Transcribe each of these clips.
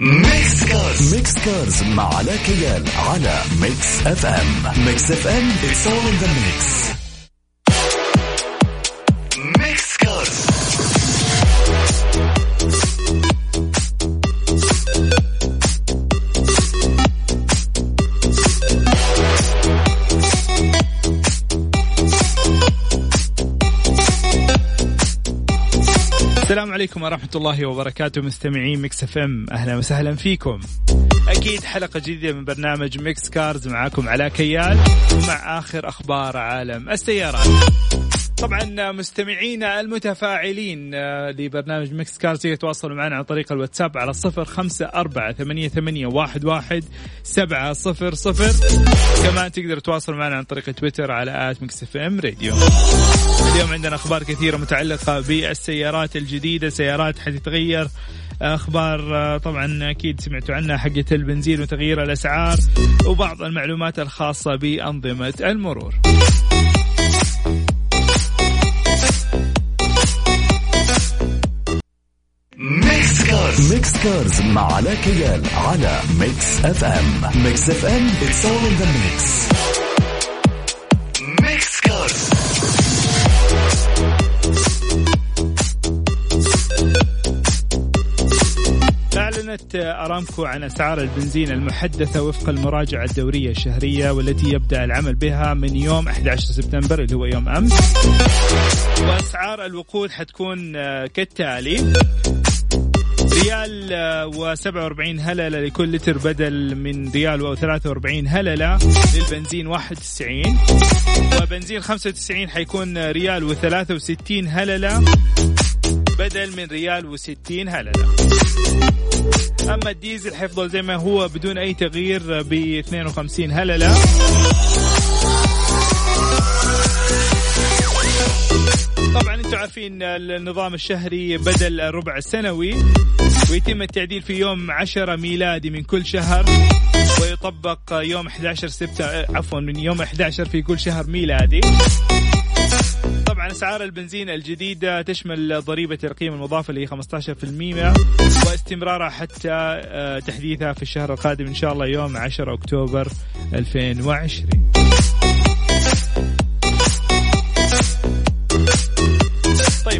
Mix Cars Mix Cars مع علاء كيال على Mix FM Mix FM it's all in the mix. Mix السلام عليكم ورحمة الله وبركاته مستمعين Mix FM أهلا وسهلا فيكم. أكيد حلقة جديدة من برنامج Mix Cars معاكم علاء كيال ومع آخر أخبار عالم السيارات. طبعا مستمعينا المتفاعلين آه، لبرنامج Mix Cars يتواصلوا معنا عن طريق الواتساب على صفر خمسة أربعة ثمانية, ثمانية واحد, واحد سبعة صفر صفر. كمان تقدروا تواصلوا معنا عن طريق تويتر على at Mix FM Radio. اليوم عندنا أخبار كثيرة متعلقة بالسيارات الجديدة سيارات حتتغير. أخبار آه، طبعا أكيد سمعتوا عنها حقت البنزين وتغيير الأسعار وبعض المعلومات الخاصة بأنظمة المرور. Mix Cars مع علاء كيال على Mix FM Mix FM it's all in the mix. Mix Cars أعلنت أرامكو عن أسعار البنزين المحدثة وفق المراجعة الدورية الشهرية والتي يبدأ العمل بها من يوم 11 سبتمبر اللي هو يوم أمس. وأسعار الوقود حتكون آه، كالتالي ريال و47 هللة لكل لتر بدل من ريال و43 هللة للبنزين 91 وبنزين 95 حيكون ريال و63 هللة بدل من ريال و60 هللة. أما الديزل حيفضل زي ما هو بدون أي تغيير ب 52 هللة. طبعا أنتم عارفين النظام الشهري بدل الربع السنوي. ويتم التعديل في يوم 10 ميلادي من كل شهر ويطبق يوم 11 سبتمبر عفوا من يوم 11 في كل شهر ميلادي. طبعا أسعار البنزين الجديدة تشمل ضريبة القيمه المضافة اللي هي 15% واستمرارها حتى آه، تحديثها في الشهر القادم إن شاء الله يوم 10 أكتوبر 2020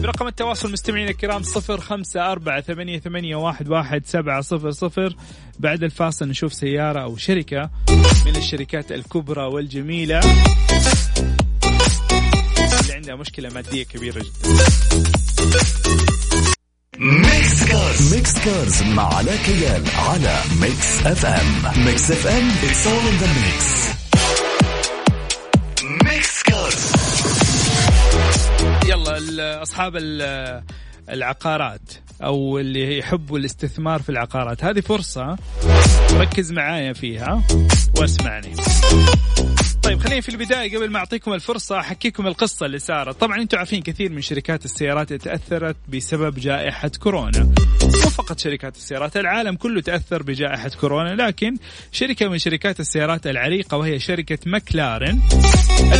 رقم التواصل مستمعينا الكرام صفر خمسة أربعة ثمانية, ثمانية واحد, واحد سبعة صفر صفر. بعد الفاصل نشوف سيارة أو شركة من الشركات الكبرى والجميلة اللي عندها مشكلة مادية كبيرة جدا. Mix Cars Mix Cars مع علاء كيال على Mix FM Mix FM all in the mix. ال- العقارات أو اللي يحبوا الاستثمار في العقارات. هذه فرصة. ركز معايا فيها واسمعني. طيب خليني في البداية قبل ما أعطيكم الفرصة أحكيكم القصة اللي صارت. طبعا أنتم عارفين كثير من شركات السيارات تأثرت بسبب جائحة كورونا. مو فقط شركات السيارات العالم كله تأثر بجائحة كورونا لكن شركة من شركات السيارات العريقة وهي شركة مكلارن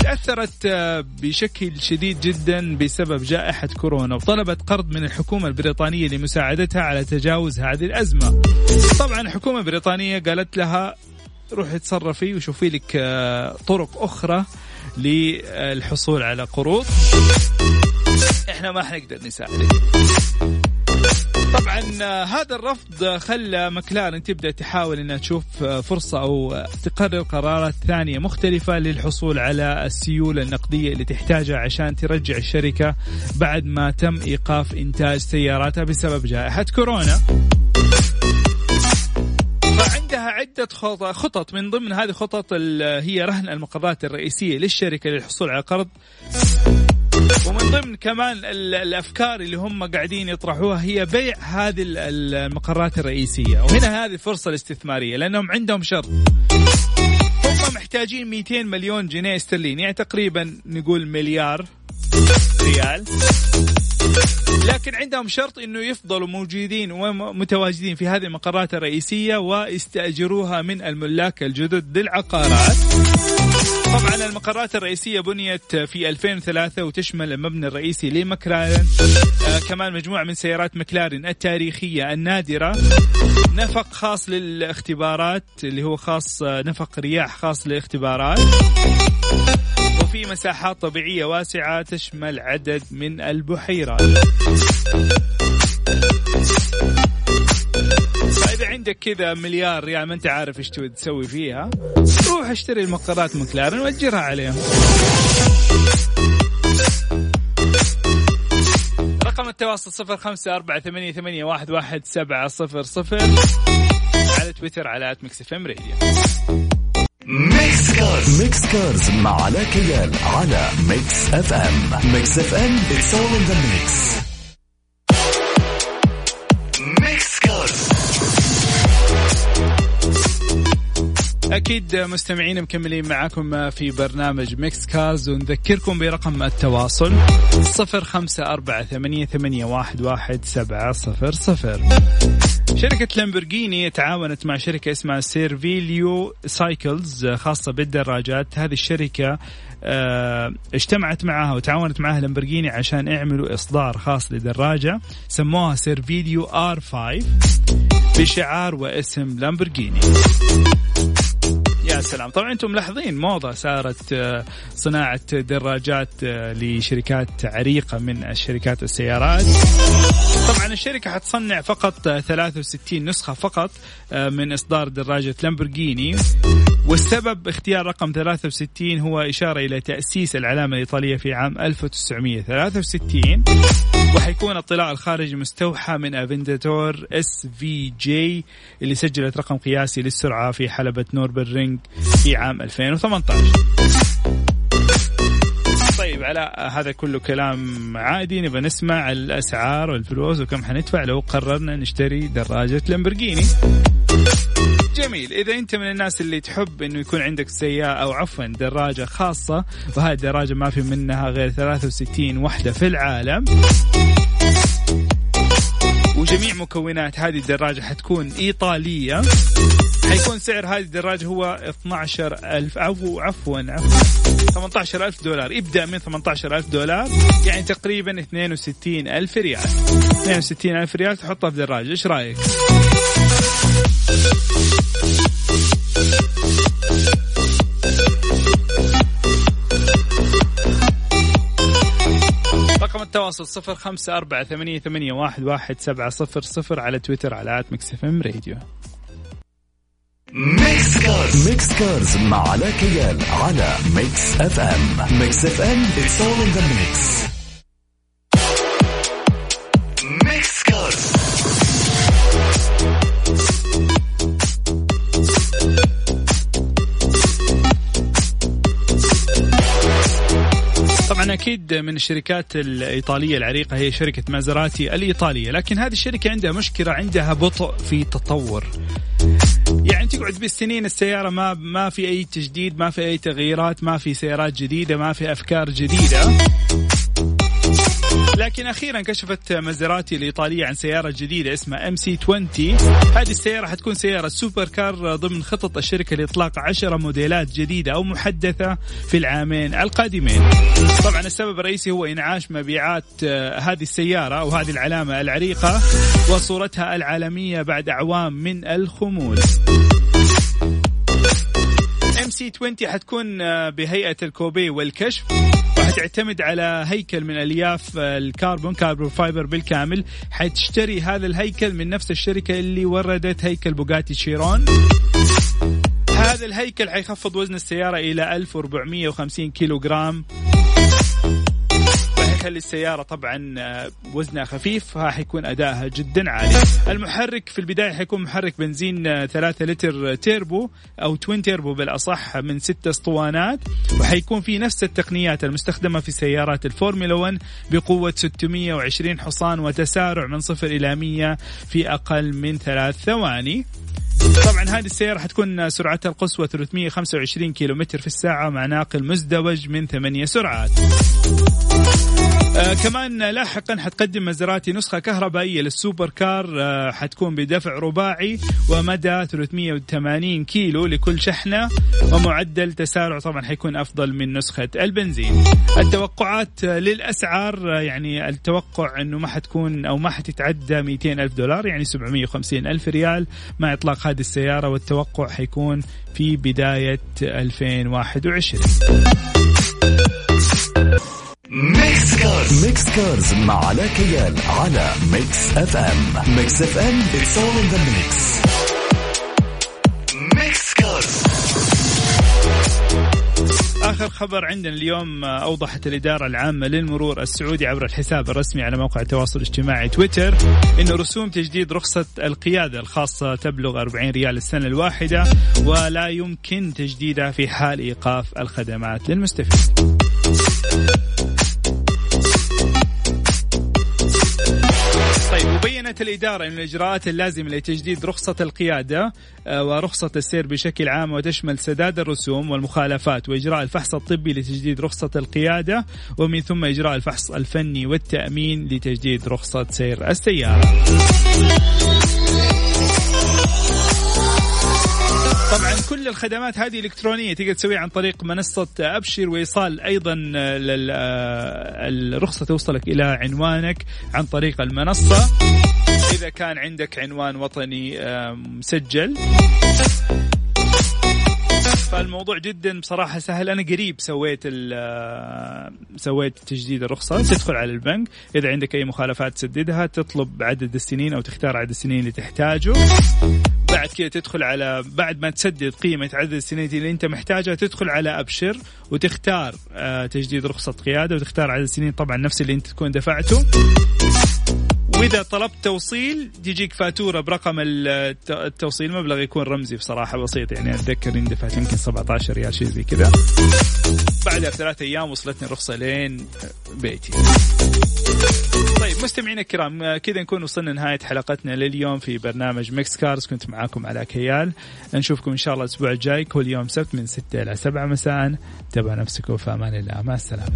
تأثرت آه، بشكل شديد جدا بسبب جائحة كورونا وطلبت قرض من الحكومة البريطانية لمساعدتها على تجاوز هذه الأزمة. طبعا الحكومة البريطانية قالت لها روحي تصرفي وشوفي لك آه، طرق أخرى للحصول على قروض إحنا ما حنقدر نساعدك طبعا آه، هذا الرفض خلى مكلارن تبدأ تحاول إنها تشوف آه، فرصة أو تقرر قرارات ثانية مختلفة للحصول على السيولة النقدية اللي تحتاجها عشان ترجع الشركة بعد ما تم إيقاف إنتاج سياراتها بسبب جائحة كورونا. عدة خط- خطط. من ضمن هذه الخطط ال- هي رهن المقرات الرئيسية للشركة للحصول على قرض. ومن ضمن كمان ال- الأفكار اللي هم قاعدين يطرحوها هي بيع هذه ال- ال- المقرات الرئيسية. وهنا هذه الفرصة الاستثمارية لأنهم عندهم شرط. هم محتاجين 200 مليون جنيه استرليني يعني تقريبا نقول مليار ريال. لكن عندهم شرط إنه يفضلوا موجودين ومتواجدين في هذه المقرات الرئيسية ويستأجروها من الملاك الجدد للعقارات طبعا المقرات الرئيسية بنيت في 2003 وتشمل المبنى الرئيسي لمكلارن آه كمان مجموعة من سيارات مكلارن التاريخية النادرة. نفق خاص للاختبارات اللي هو خاص آه، نفق رياح خاص للاختبارات. وفي مساحات طبيعية واسعة تشمل عدد من البحيرات. فإذا عندك كذا مليار ريال ما أنت عارف إيش تسوي فيها روح اشتري المقرات مكلارن وأجرها عليهم. رقم التواصل صفر خمسة أربعة ثمانية, ثمانية واحد, واحد سبعة صفر صفر على تويتر على at Mix Radio. Mix Cars Mix Cars مع علاء كيال على Mix FM Mix FM it's all in the mix. Mix Cars أكيد مستمعين مكملين معاكم في برنامج Mix Cars ونذكركم برقم التواصل صفر خمسة أربعة ثمانية, ثمانية واحد, واحد سبعة صفر صفر. شركة لامبرجيني تعاونت مع شركة اسمها Cervélo Cycles خاصة بالدراجات. هذه الشركة آه اجتمعت معها وتعاونت معها لامبرجيني عشان يعملوا إصدار خاص لدراجة سموها Cervélo R5 بشعار واسم لامبرجيني يا سلام. طبعا أنتم ملاحظين موضة صارت آه، صناعة دراجات آه، لشركات عريقة من الشركات السيارات طبعا الشركة حتصنع فقط 63 نسخة فقط آه، من إصدار دراجة لامبورجيني. والسبب اختيار رقم 63 هو إشارة إلى تأسيس العلامة الإيطالية في عام 1963 وحيكون الطلاء الخارجي مستوحى من Aventador SVJ اللي سجلت رقم قياسي للسرعة في حلبة نوربرينج في عام 2018 طيب على هذا كله كلام عادي نبغى نسمع الأسعار والفلوس وكم حندفع لو قررنا نشتري دراجة لامبرجيني. جميل. إذا أنت من الناس اللي تحب إنه يكون عندك سيارة أو عفوا دراجة خاصة وهذه الدراجة ما في منها غير 63 وحدة في العالم. وجميع مكونات هذه الدراجة حتكون إيطالية. حيكون سعر هذه الدراجة هو 12000 أو عفوا عفوا. 18000 دولار. يبدأ من 18000 دولار يعني تقريبا 62000 ريال. 62000 ريال تحطها في دراجة. إيش رأيك؟ التواصل صفر خمسة أربعة ثمانية, ثمانية واحد, واحد سبعة صفر صفر على تويتر على at Mix FM Radio. Mix Cars. Mix Cars مع علاء كيال على Mix FM. Mix FM it's all in the mix. Mix Cars. أكيد من الشركات الإيطالية العريقة هي شركة مازراتي الإيطالية لكن هذه الشركة عندها مشكلة عندها بطء في تطور يعني تقعد بالسنين السيارة ما ما في أي تجديد ما في أي تغييرات ما في سيارات جديدة ما في أفكار جديدة. لكن أخيرا كشفت مازراتي الإيطالية عن سيارة جديدة اسمها MC 20 هذه السيارة حتكون سيارة super car ضمن خطط الشركة لإطلاق 10 موديلات جديدة أو محدثة في العامين القادمين. طبعا السبب الرئيسي هو إنعاش مبيعات آه، هذه السيارة أو هذه العلامة العريقة وصورتها العالمية بعد أعوام من الخمول MC 20 حتكون آه، بهيئة ال coupe والكشف. وحتعتمد على هيكل من الياف آه، الكربون carbon fiber بالكامل حتشتري هذا الهيكل من نفس الشركة اللي وردت هيكل بوغاتي شيرون. هذا الهيكل حيخفض وزن السيارة إلى 1450 كيلو جرام يخلي السيارة طبعا آه، وزنها خفيف حيكون أدائها جدا عالي. المحرك في البداية حيكون محرك بنزين 3 آه، لتر تيربو أو twin turbo بالأصح من 6 أسطوانات. وحيكون في نفس التقنيات المستخدمة في سيارات الفورمولا 1 بقوة 620 حصان وتسارع من صفر إلى 100 في أقل من ثلاث ثواني. طبعا هذه السيارة حتكون سرعتها القصوى 325 كيلو متر في الساعة مع ناقل مزدوج من ثمانية سرعات. آه كمان لاحقا حتقدم مزراتي نسخة كهربائية للسوبر كار آه حتكون بدفع رباعي ومدى 380 كيلو لكل شحنة ومعدل تسارع طبعا حيكون أفضل من نسخة البنزين. التوقعات آه للأسعار آه يعني التوقع أنه ما حتكون أو ما حتتعدى 200 ألف دولار يعني 750 ألف ريال. مع إطلاق هذه السيارة والتوقع حيكون في بداية 2021 Mix Cars Mix Cars مع علاء كيال على Mix FM Mix FM it's all in the mix Mix Cars آخر خبر عندنا اليوم أوضحت الإدارة العامة للمرور السعودي عبر الحساب الرسمي على موقع التواصل الاجتماعي تويتر انه رسوم تجديد رخصة القيادة الخاصة تبلغ 40 ريال السنة الواحدة ولا يمكن تجديدها في حال إيقاف الخدمات للمستفيد. الإدارة أن الإجراءات اللازمة لتجديد رخصة القيادة آه، ورخصة السير بشكل عام وتشمل سداد الرسوم والمخالفات وإجراء الفحص الطبي لتجديد رخصة القيادة ومن ثم إجراء الفحص الفني والتأمين لتجديد رخصة سير السيارة. طبعا كل الخدمات هذه إلكترونية تقدر تسويها عن طريق منصة أبشر وايصال أيضا الرخصة توصلك إلى عنوانك عن طريق المنصة. إذا كان عندك عنوان وطني مسجل. فالموضوع جدا بصراحة سهل. أنا قريب سويت سويت تجديد الرخصة. تدخل على البنك. إذا عندك أي مخالفات تسددها. تطلب عدد السنين أو تختار عدد السنين اللي تحتاجه. بعد كذا تدخل على بعد ما تسدد قيمة عدد السنين اللي أنت محتاجها تدخل على أبشر وتختار آه، تجديد رخصة قيادة وتختار عدد السنين. طبعا نفس اللي أنت تكون دفعته. وإذا طلبت توصيل تجيك فاتورة برقم التوصيل. مبلغ يكون رمزي بصراحة بسيط يعني أتذكر اني دفعت يمكن 17 ريال شيء زي كذا. بعدها بثلاث أيام وصلتني الرخصة لين بيتي. طيب مستمعينا الكرام كذا نكون وصلنا نهايه حلقتنا لليوم في برنامج Mix Cars كنت معاكم علاء كيال. نشوفكم إن شاء الله الأسبوع الجاي كل يوم سبت من 6 إلى 7 مساء. انتبهوا لنفسكم في أمان الله. مع السلامة.